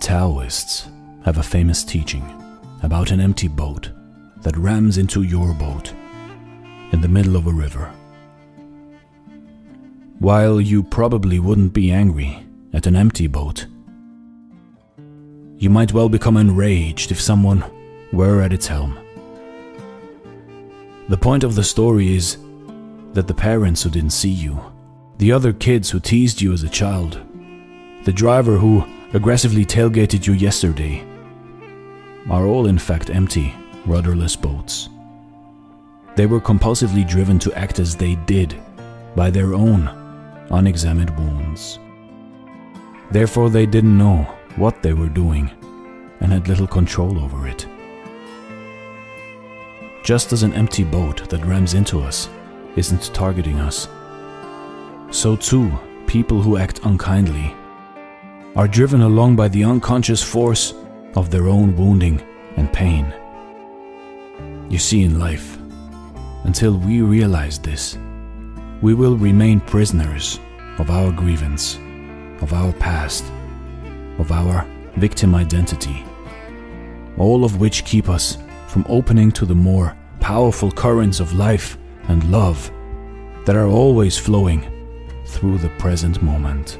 Taoists have a famous teaching about an empty boat that rams into your boat in the middle of a river. While you probably wouldn't be angry at an empty boat, you might well become enraged if someone were at its helm. The point of the story is that the parents who didn't see you, the other kids who teased you as a child, the driver who aggressively tailgated you yesterday, are all in fact empty, rudderless boats. They were compulsively driven to act as they did by their own unexamined wounds. Therefore, they didn't know what they were doing and had little control over it. Just as an empty boat that rams into us isn't targeting us, so too people who act unkindly are driven along by the unconscious force of their own wounding and pain. You see, in life, until we realize this, we will remain prisoners of our grievance, of our past, of our victim identity, all of which keep us from opening to the more powerful currents of life and love that are always flowing through the present moment.